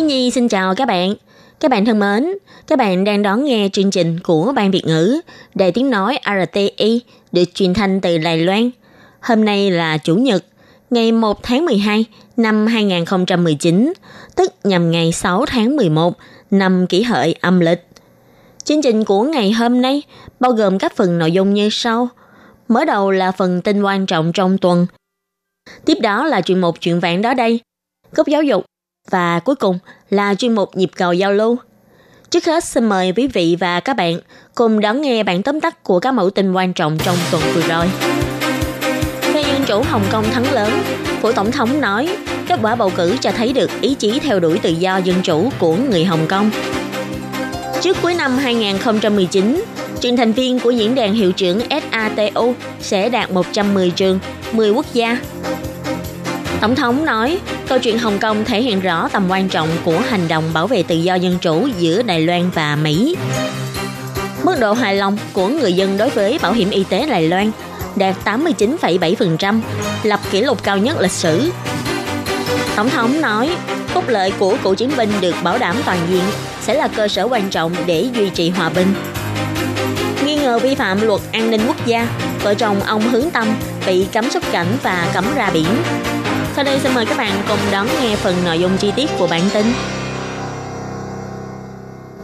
Thiên Nhi xin chào các bạn. Các bạn thân mến, các bạn đang đón nghe chương trình của Ban Việt ngữ Đài tiếng nói RTI được truyền thanh từ Đài Loan. Hôm nay là Chủ nhật, ngày 1 tháng 12 năm 2019, tức nhằm ngày 6 tháng 11 năm kỷ hợi âm lịch. Chương trình của ngày hôm nay bao gồm các phần nội dung như sau. Mở đầu là phần tin quan trọng trong tuần. Tiếp đó là chuyên mục chuyện vạn đó đây, góc giáo dục và cuối cùng là chuyên mục nhịp cầu giao lưu. Trước hết xin mời quý vị và các bạn cùng đón nghe bản tóm tắt của các mẫu tin quan trọng trong tuần vừa rồi. Phe Dân chủ Hồng Kông thắng lớn, phủ tổng thống nói kết quả bầu cử cho thấy được ý chí theo đuổi tự do dân chủ của người Hồng Kông. Trước cuối năm 2019, trường thành viên của diễn đàn hiệu trưởng SATU sẽ đạt 110 trường, 10 quốc gia. Tổng thống nói, câu chuyện Hồng Kông thể hiện rõ tầm quan trọng của hành động bảo vệ tự do dân chủ giữa Đài Loan và Mỹ. Mức độ hài lòng của người dân đối với bảo hiểm y tế Đài Loan đạt 89,7%, lập kỷ lục cao nhất lịch sử. Tổng thống nói, phúc lợi của cựu chiến binh được bảo đảm toàn diện sẽ là cơ sở quan trọng để duy trì hòa bình. Nghi ngờ vi phạm luật an ninh quốc gia, vợ chồng ông Hướng Tâm bị cấm xuất cảnh và cấm ra biển. Sau đây xin mời các bạn cùng đón nghe phần nội dung chi tiết của bản tin.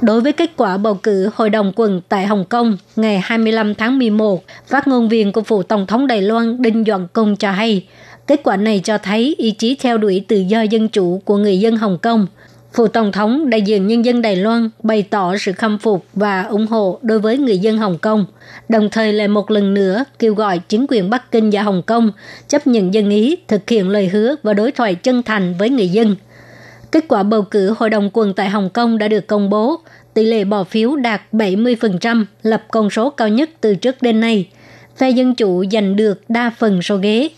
Đối với kết quả bầu cử Hội đồng quần tại Hồng Kông ngày 25 tháng 11, phát ngôn viên của phủ Tổng thống Đài Loan Đinh Doãn Công cho hay, kết quả này cho thấy ý chí theo đuổi tự do dân chủ của người dân Hồng Kông. Phủ Tổng thống đại diện nhân dân Đài Loan bày tỏ sự khâm phục và ủng hộ đối với người dân Hồng Kông, đồng thời lại một lần nữa kêu gọi chính quyền Bắc Kinh và Hồng Kông chấp nhận dân ý, thực hiện lời hứa và đối thoại chân thành với người dân. Kết quả bầu cử Hội đồng quần tại Hồng Kông đã được công bố, tỷ lệ bỏ phiếu đạt 70%, lập con số cao nhất từ trước đến nay. Phe Dân Chủ giành được đa phần số ghế.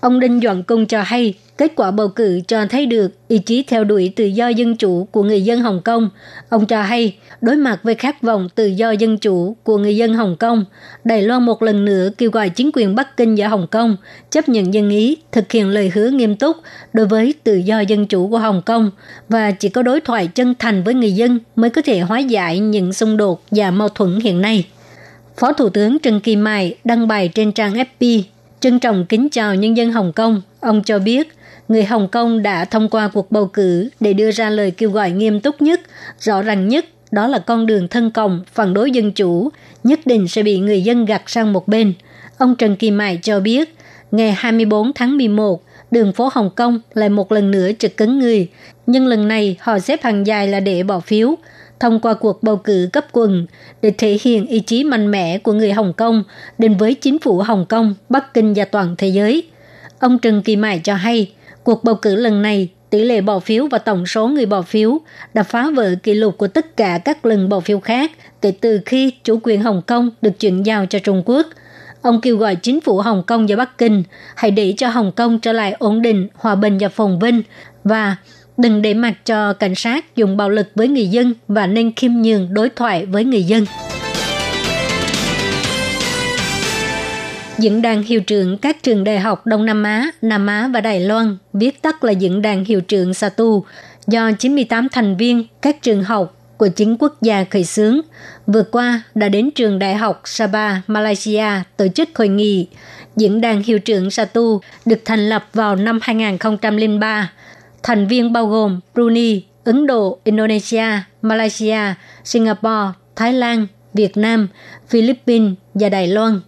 Ông Đinh Doãn Cung cho hay, kết quả bầu cử cho thấy được ý chí theo đuổi tự do dân chủ của người dân Hồng Kông. Ông cho hay, đối mặt với khát vọng tự do dân chủ của người dân Hồng Kông, Đài Loan một lần nữa kêu gọi chính quyền Bắc Kinh và Hồng Kông chấp nhận dân ý, thực hiện lời hứa nghiêm túc đối với tự do dân chủ của Hồng Kông và chỉ có đối thoại chân thành với người dân mới có thể hóa giải những xung đột và mâu thuẫn hiện nay. Phó Thủ tướng Trần Kỳ Mai đăng bài trên trang FB trân trọng kính chào nhân dân Hồng Kông. Ông cho biết, người Hồng Kông đã thông qua cuộc bầu cử để đưa ra lời kêu gọi nghiêm túc nhất, rõ ràng nhất, đó là con đường thân cộng, phản đối dân chủ, nhất định sẽ bị người dân gạt sang một bên. Ông Trần Kỳ Mại cho biết, ngày 24 tháng 11, đường phố Hồng Kông lại một lần nữa trực cứng người, nhưng lần này họ xếp hàng dài là để bỏ phiếu, thông qua cuộc bầu cử cấp quần để thể hiện ý chí mạnh mẽ của người Hồng Kông đến với chính phủ Hồng Kông, Bắc Kinh và toàn thế giới. Ông Trần Kỳ Mại cho hay, cuộc bầu cử lần này tỷ lệ bỏ phiếu và tổng số người bỏ phiếu đã phá vỡ kỷ lục của tất cả các lần bỏ phiếu khác kể từ khi chủ quyền Hồng Kông được chuyển giao cho Trung Quốc. Ông kêu gọi chính phủ Hồng Kông và Bắc Kinh hãy để cho Hồng Kông trở lại ổn định, hòa bình và phồn vinh và đừng để mặc cho cảnh sát dùng bạo lực với người dân và nên khiêm nhường đối thoại với người dân. Diễn đàn hiệu trưởng các trường đại học Đông Nam Á, Nam Á và Đài Loan, viết tắt là Diễn đàn hiệu trưởng SATU, do 98 thành viên các trường học của chính quốc gia khởi xướng, vừa qua đã đến trường đại học Sabah, Malaysia tổ chức hội nghị. Diễn đàn hiệu trưởng SATU được thành lập vào năm 2003. Thành viên bao gồm Brunei, Ấn Độ, Indonesia, Malaysia, Singapore, Thái Lan, Việt Nam, Philippines và Đài Loan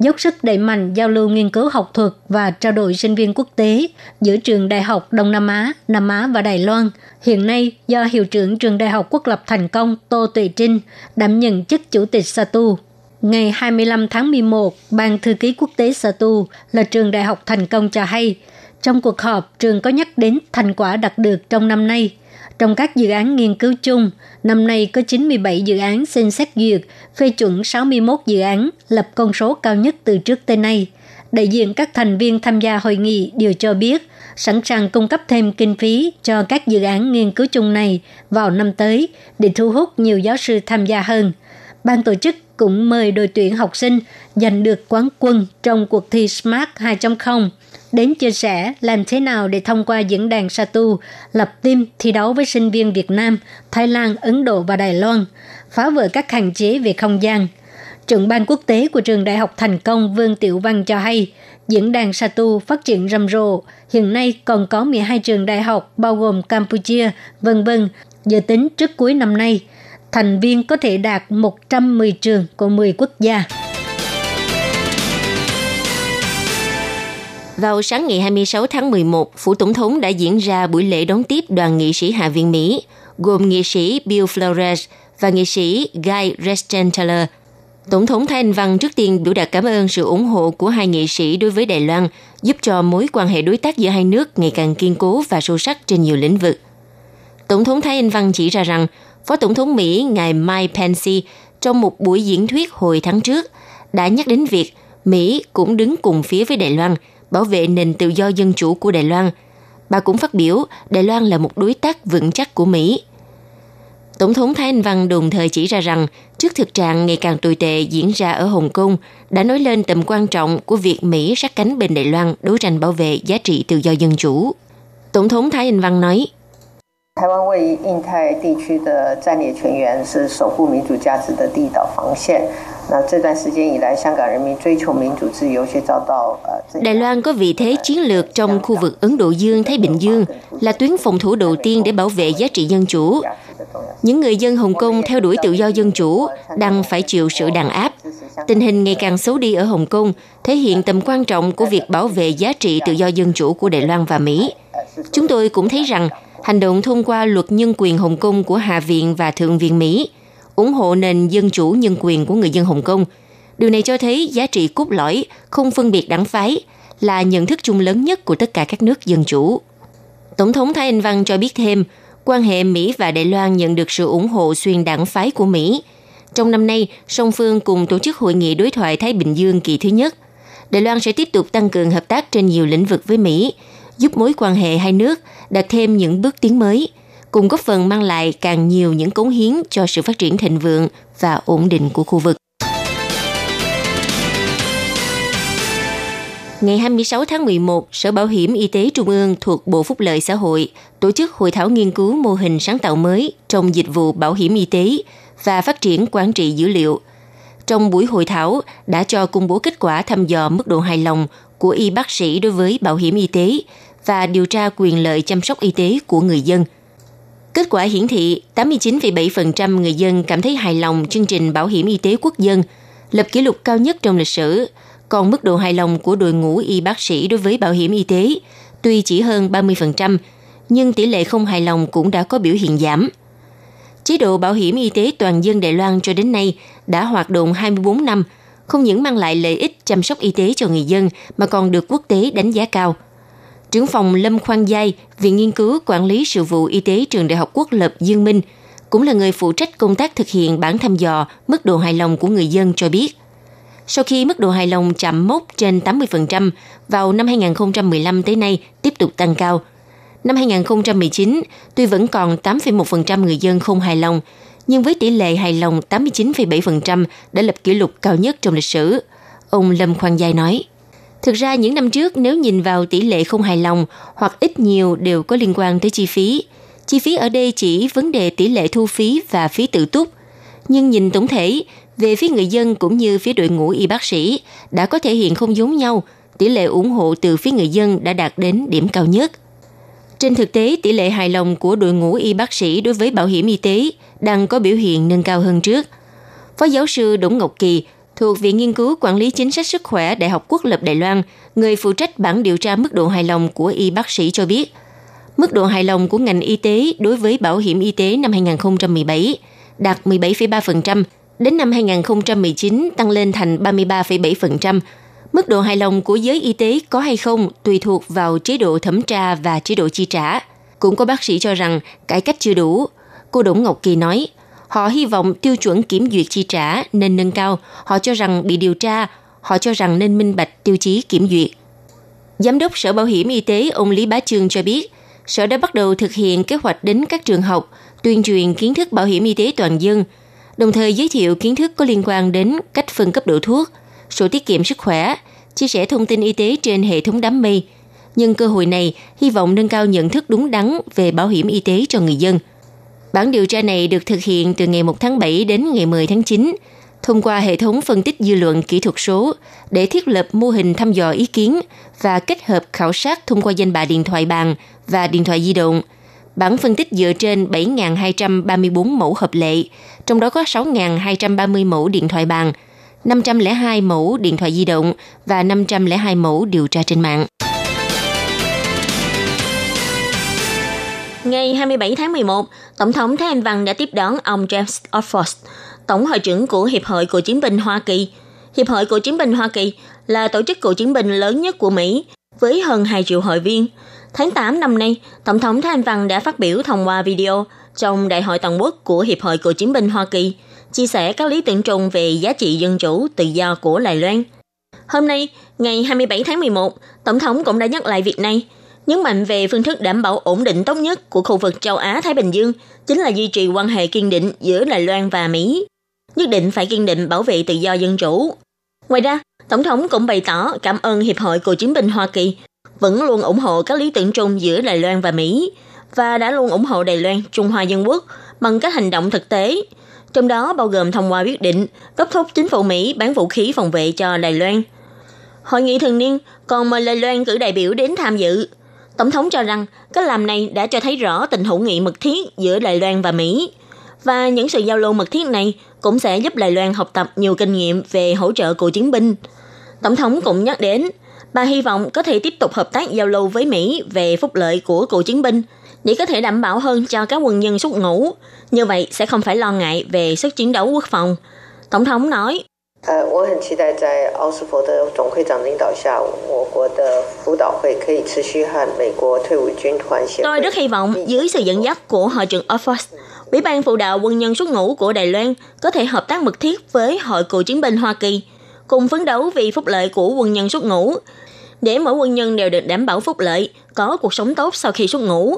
dốc sức đẩy mạnh giao lưu nghiên cứu học thuật và trao đổi sinh viên quốc tế giữa trường Đại học Đông Nam Á, Nam Á và Đài Loan. Hiện nay, do hiệu trưởng trường Đại học Quốc lập thành công Tô Tuệ Trinh đảm nhận chức chủ tịch SATU. Ngày 25 tháng 11, Ban Thư ký Quốc tế SATU là trường đại học thành công cho hay, trong cuộc họp, trường có nhắc đến thành quả đạt được trong năm nay. Trong các dự án nghiên cứu chung, năm nay có 97 dự án xin xét duyệt, phê chuẩn 61 dự án, lập con số cao nhất từ trước tới nay. Đại diện các thành viên tham gia hội nghị đều cho biết sẵn sàng cung cấp thêm kinh phí cho các dự án nghiên cứu chung này vào năm tới để thu hút nhiều giáo sư tham gia hơn. Ban tổ chức cũng mời đội tuyển học sinh giành được quán quân trong cuộc thi Smart 2.0 đến chia sẻ làm thế nào để thông qua diễn đàn Satu lập team thi đấu với sinh viên Việt Nam, Thái Lan, Ấn Độ và Đài Loan, phá vỡ các hạn chế về không gian. Trưởng ban quốc tế của trường Đại học Thành Công Vương Tiểu Văn cho hay, diễn đàn Satu phát triển rầm rộ. Hiện nay còn có 12 trường đại học bao gồm Campuchia, vân vân, dự tính trước cuối năm nay. Thành viên có thể đạt 110 trường của 10 quốc gia. Vào sáng ngày 26 tháng 11, Phủ Tổng thống đã diễn ra buổi lễ đón tiếp đoàn nghị sĩ Hạ viện Mỹ, gồm nghị sĩ Bill Flores và nghị sĩ Guy Reschenthaler. Tổng thống Thái Anh Văn trước tiên biểu đạt cảm ơn sự ủng hộ của hai nghị sĩ đối với Đài Loan, giúp cho mối quan hệ đối tác giữa hai nước ngày càng kiên cố và sâu sắc trên nhiều lĩnh vực. Tổng thống Thái Anh Văn chỉ ra rằng, Phó Tổng thống Mỹ ngài Mike Pence trong một buổi diễn thuyết hồi tháng trước đã nhắc đến việc Mỹ cũng đứng cùng phía với Đài Loan – bảo vệ nền tự do dân chủ của Đài Loan. Bà cũng phát biểu Đài Loan là một đối tác vững chắc của Mỹ. Tổng thống Thái Anh Văn đồng thời chỉ ra rằng trước thực trạng ngày càng tồi tệ diễn ra ở Hồng Kông đã nói lên tầm quan trọng của việc Mỹ sát cánh bên Đài Loan đấu tranh bảo vệ giá trị tự do dân chủ. Tổng thống Thái Anh Văn nói, 台湾位于印太地区的战略全员，是守护民主价值的第一道防线。那这段时间以来，香港人民追求民主自由却遭到呃。Đài Loan có vị thế chiến lược trong khu vực Ấn Độ Dương, Thái Bình Dương, là tuyến phòng thủ đầu tiên để bảo vệ giá trị dân chủ. Những người dân Hồng Kông theo đuổi tự do dân chủ đang phải chịu sự đàn áp. Tình hình ngày càng xấu đi ở Hồng Kông thể hiện tầm quan trọng của việc bảo vệ giá trị tự do dân chủ của Đài Loan và Mỹ. Chúng tôi cũng thấy rằng hành động thông qua luật nhân quyền Hồng Kông của Hạ viện và Thượng viện Mỹ, ủng hộ nền dân chủ nhân quyền của người dân Hồng Kông. Điều này cho thấy giá trị cốt lõi, không phân biệt đảng phái, là nhận thức chung lớn nhất của tất cả các nước dân chủ. Tổng thống Thái Anh Văn cho biết thêm, quan hệ Mỹ và Đài Loan nhận được sự ủng hộ xuyên đảng phái của Mỹ. Trong năm nay, song phương cùng tổ chức hội nghị đối thoại Thái Bình Dương kỳ thứ nhất. Đài Loan sẽ tiếp tục tăng cường hợp tác trên nhiều lĩnh vực với Mỹ, giúp mối quan hệ hai nước đạt thêm những bước tiến mới, cùng góp phần mang lại càng nhiều những cống hiến cho sự phát triển thịnh vượng và ổn định của khu vực. Ngày 26 tháng 11, Sở Bảo hiểm Y tế Trung ương thuộc Bộ Phúc lợi Xã hội tổ chức hội thảo nghiên cứu mô hình sáng tạo mới trong dịch vụ bảo hiểm y tế và phát triển quản trị dữ liệu. Trong buổi hội thảo đã cho công bố kết quả thăm dò mức độ hài lòng của y bác sĩ đối với bảo hiểm y tế và điều tra quyền lợi chăm sóc y tế của người dân. Kết quả hiển thị 89,7% người dân cảm thấy hài lòng chương trình bảo hiểm y tế quốc dân, lập kỷ lục cao nhất trong lịch sử, còn mức độ hài lòng của đội ngũ y bác sĩ đối với bảo hiểm y tế tuy chỉ hơn 30%, nhưng tỷ lệ không hài lòng cũng đã có biểu hiện giảm. Chế độ bảo hiểm y tế toàn dân Đài Loan cho đến nay đã hoạt động 24 năm, không những mang lại lợi ích chăm sóc y tế cho người dân mà còn được quốc tế đánh giá cao – trưởng phòng Lâm Khoan Giai, Viện Nghiên cứu Quản lý Sự vụ Y tế Trường Đại học Quốc lập Dương Minh, cũng là người phụ trách công tác thực hiện bản thăm dò mức độ hài lòng của người dân cho biết. Sau khi mức độ hài lòng chạm mốc trên 80% vào năm 2015 tới nay tiếp tục tăng cao. Năm 2019, tuy vẫn còn 8,1% người dân không hài lòng, nhưng với tỷ lệ hài lòng 89,7% đã lập kỷ lục cao nhất trong lịch sử. Ông Lâm Khoan Giai nói. Thực ra những năm trước nếu nhìn vào tỷ lệ không hài lòng hoặc ít nhiều đều có liên quan tới chi phí. Chi phí ở đây chỉ vấn đề tỷ lệ thu phí và phí tự túc. Nhưng nhìn tổng thể, về phía người dân cũng như phía đội ngũ y bác sĩ đã có thể hiện không giống nhau, tỷ lệ ủng hộ từ phía người dân đã đạt đến điểm cao nhất. Trên thực tế, tỷ lệ hài lòng của đội ngũ y bác sĩ đối với bảo hiểm y tế đang có biểu hiện nâng cao hơn trước. Phó giáo sư Đỗ Ngọc Kỳ, thuộc Viện Nghiên cứu Quản lý Chính sách Sức khỏe Đại học Quốc lập Đài Loan, người phụ trách bản điều tra mức độ hài lòng của y bác sĩ cho biết, mức độ hài lòng của ngành y tế đối với bảo hiểm y tế năm 2017 đạt 17,3%, đến năm 2019 tăng lên thành 33,7%. Mức độ hài lòng của giới y tế có hay không tùy thuộc vào chế độ thẩm tra và chế độ chi trả. Cũng có bác sĩ cho rằng cải cách chưa đủ. Cô Đỗ Ngọc Kỳ nói, họ hy vọng tiêu chuẩn kiểm duyệt chi trả nên nâng cao. Họ cho rằng bị điều tra, họ cho rằng nên minh bạch tiêu chí kiểm duyệt. Giám đốc Sở Bảo hiểm Y tế ông Lý Bá Trương cho biết, Sở đã bắt đầu thực hiện kế hoạch đến các trường học, tuyên truyền kiến thức bảo hiểm y tế toàn dân, đồng thời giới thiệu kiến thức có liên quan đến cách phân cấp độ thuốc, sổ tiết kiệm sức khỏe, chia sẻ thông tin y tế trên hệ thống đám mây. Nhưng cơ hội này hy vọng nâng cao nhận thức đúng đắn về bảo hiểm y tế cho người dân. Bản điều tra này được thực hiện từ ngày 1 tháng 7 đến ngày 10 tháng 9, thông qua hệ thống phân tích dư luận kỹ thuật số để thiết lập mô hình thăm dò ý kiến và kết hợp khảo sát thông qua danh bạ điện thoại bàn và điện thoại di động. Bản phân tích dựa trên 7.234 mẫu hợp lệ, trong đó có 6.230 mẫu điện thoại bàn, 502 mẫu điện thoại di động và 502 mẫu điều tra trên mạng. Ngày 27 tháng 11, Tổng thống Thái Anh Văn đã tiếp đón ông James Oxford, Tổng hội trưởng của Hiệp hội Cựu chiến binh Hoa Kỳ. Hiệp hội Cựu chiến binh Hoa Kỳ là tổ chức cựu chiến binh lớn nhất của Mỹ, với hơn 2 triệu hội viên. Tháng 8 năm nay, Tổng thống Thái Anh Văn đã phát biểu thông qua video trong Đại hội toàn quốc của Hiệp hội Cựu chiến binh Hoa Kỳ, chia sẻ các lý tưởng chung về giá trị dân chủ, tự do của Đài Loan. Hôm nay, ngày 27 tháng 11, Tổng thống cũng đã nhắc lại việc này, nhấn mạnh về phương thức đảm bảo ổn định tốt nhất của khu vực châu Á-Thái Bình Dương chính là duy trì quan hệ kiên định giữa Đài Loan và Mỹ. Nhất định phải kiên định bảo vệ tự do dân chủ. Ngoài ra, Tổng thống cũng bày tỏ cảm ơn Hiệp hội Cựu chiến binh Hoa Kỳ vẫn luôn ủng hộ các lý tưởng chung giữa Đài Loan và Mỹ và đã luôn ủng hộ Đài Loan, Trung Hoa Dân Quốc bằng các hành động thực tế, trong đó bao gồm thông qua quyết định đốc thúc chính phủ Mỹ bán vũ khí phòng vệ cho Đài Loan. Hội nghị thường niên còn mời Đài Loan cử đại biểu đến tham dự. Tổng thống cho rằng cách làm này đã cho thấy rõ tình hữu nghị mật thiết giữa Đài Loan và Mỹ. Và những sự giao lưu mật thiết này cũng sẽ giúp Đài Loan học tập nhiều kinh nghiệm về hỗ trợ cựu chiến binh. Tổng thống cũng nhắc đến, bà hy vọng có thể tiếp tục hợp tác giao lưu với Mỹ về phúc lợi của cựu chiến binh để có thể đảm bảo hơn cho các quân nhân xuất ngũ. Như vậy sẽ không phải lo ngại về sức chiến đấu quốc phòng. Tổng thống nói, 呃，我很期待在奥斯佛的总会长领导下，我国的辅导会可以持续和美国退伍军团协 Tôi rất hy vọng dưới sự dẫn dắt của Hội trưởng Oxford, Ủy ban phụ đạo quân nhân xuất ngũ của Đài Loan có thể hợp tác mật thiết với Hội cựu chiến binh Hoa Kỳ, cùng phấn đấu vì phúc lợi của quân nhân xuất ngũ, để mỗi quân nhân đều được đảm bảo phúc lợi, có cuộc sống tốt sau khi xuất ngũ.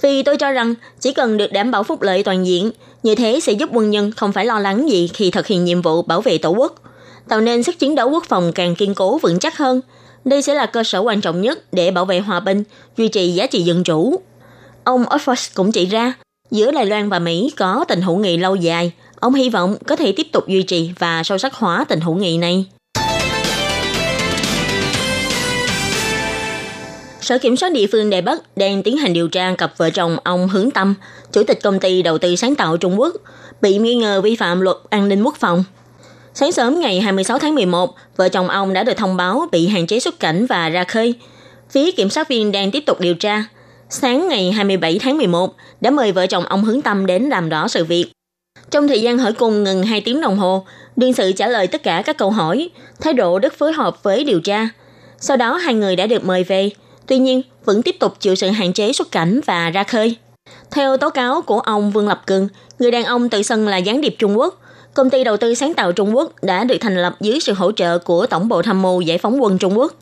Vì tôi cho rằng chỉ cần được đảm bảo phúc lợi toàn diện, như thế sẽ giúp quân nhân không phải lo lắng gì khi thực hiện nhiệm vụ bảo vệ tổ quốc, tạo nên sức chiến đấu quốc phòng càng kiên cố vững chắc hơn. Đây sẽ là cơ sở quan trọng nhất để bảo vệ hòa bình, duy trì giá trị dân chủ. Ông Oxford cũng chỉ ra, giữa Đài Loan và Mỹ có tình hữu nghị lâu dài. Ông hy vọng có thể tiếp tục duy trì và sâu sắc hóa tình hữu nghị này. Sở Kiểm soát địa phương Đài Bắc đang tiến hành điều tra cặp vợ chồng ông Hướng Tâm, chủ tịch công ty đầu tư sáng tạo Trung Quốc, bị nghi ngờ vi phạm luật an ninh quốc phòng. Sáng sớm ngày 26 tháng 11, vợ chồng ông đã được thông báo bị hạn chế xuất cảnh và ra khơi. Phía kiểm sát viên đang tiếp tục điều tra. Sáng ngày 27 tháng 11, đã mời vợ chồng ông Hướng Tâm đến làm rõ sự việc. Trong thời gian hỏi cung ngừng 2 tiếng đồng hồ, đương sự trả lời tất cả các câu hỏi, thái độ rất phối hợp với điều tra. Sau đó hai người đã được mời về, tuy nhiên vẫn tiếp tục chịu sự hạn chế xuất cảnh và ra khơi. Theo tố cáo của ông Vương Lập Cường, người đàn ông tự xưng là gián điệp Trung Quốc, công ty đầu tư sáng tạo Trung Quốc đã được thành lập dưới sự hỗ trợ của Tổng bộ Tham mưu Giải phóng quân Trung Quốc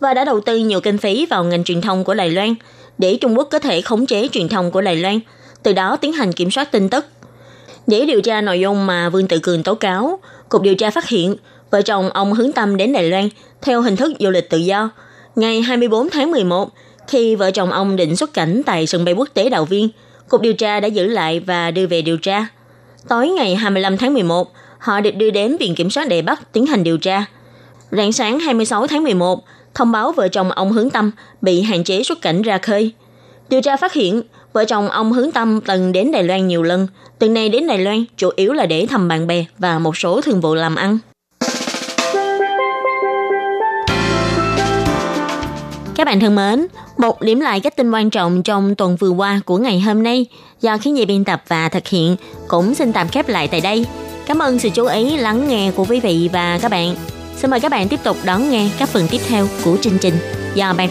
và đã đầu tư nhiều kinh phí vào ngành truyền thông của Đài Loan để Trung Quốc có thể khống chế truyền thông của Đài Loan, từ đó tiến hành kiểm soát tin tức. Để điều tra nội dung mà Vương Tự Cường tố cáo, Cục điều tra phát hiện vợ chồng ông hướng tâm đến Đài Loan theo hình thức du lịch tự do. Ngày 24 tháng 11, khi vợ chồng ông định xuất cảnh tại sân bay quốc tế Đào Viên, Cục điều tra đã giữ lại và đưa về điều tra. Tối ngày 25 tháng 11, họ được đưa đến Viện Kiểm soát Đề Bắc tiến hành điều tra. Rạng sáng 26 tháng 11, thông báo vợ chồng ông Hướng Tâm bị hạn chế xuất cảnh ra khơi. Điều tra phát hiện, vợ chồng ông Hướng Tâm từng đến Đài Loan nhiều lần, từ nay đến Đài Loan chủ yếu là để thăm bạn bè và một số thương vụ làm ăn. Các bạn thân mến, một điểm lại các tin quan trọng trong tuần vừa qua của ngày hôm nay do khiến gì biên tập và thực hiện cũng xin tạm khép lại tại đây. Cảm ơn sự chú ý lắng nghe của quý vị và các bạn. Xin mời các bạn tiếp tục đón nghe các phần tiếp theo của chương trình do Ban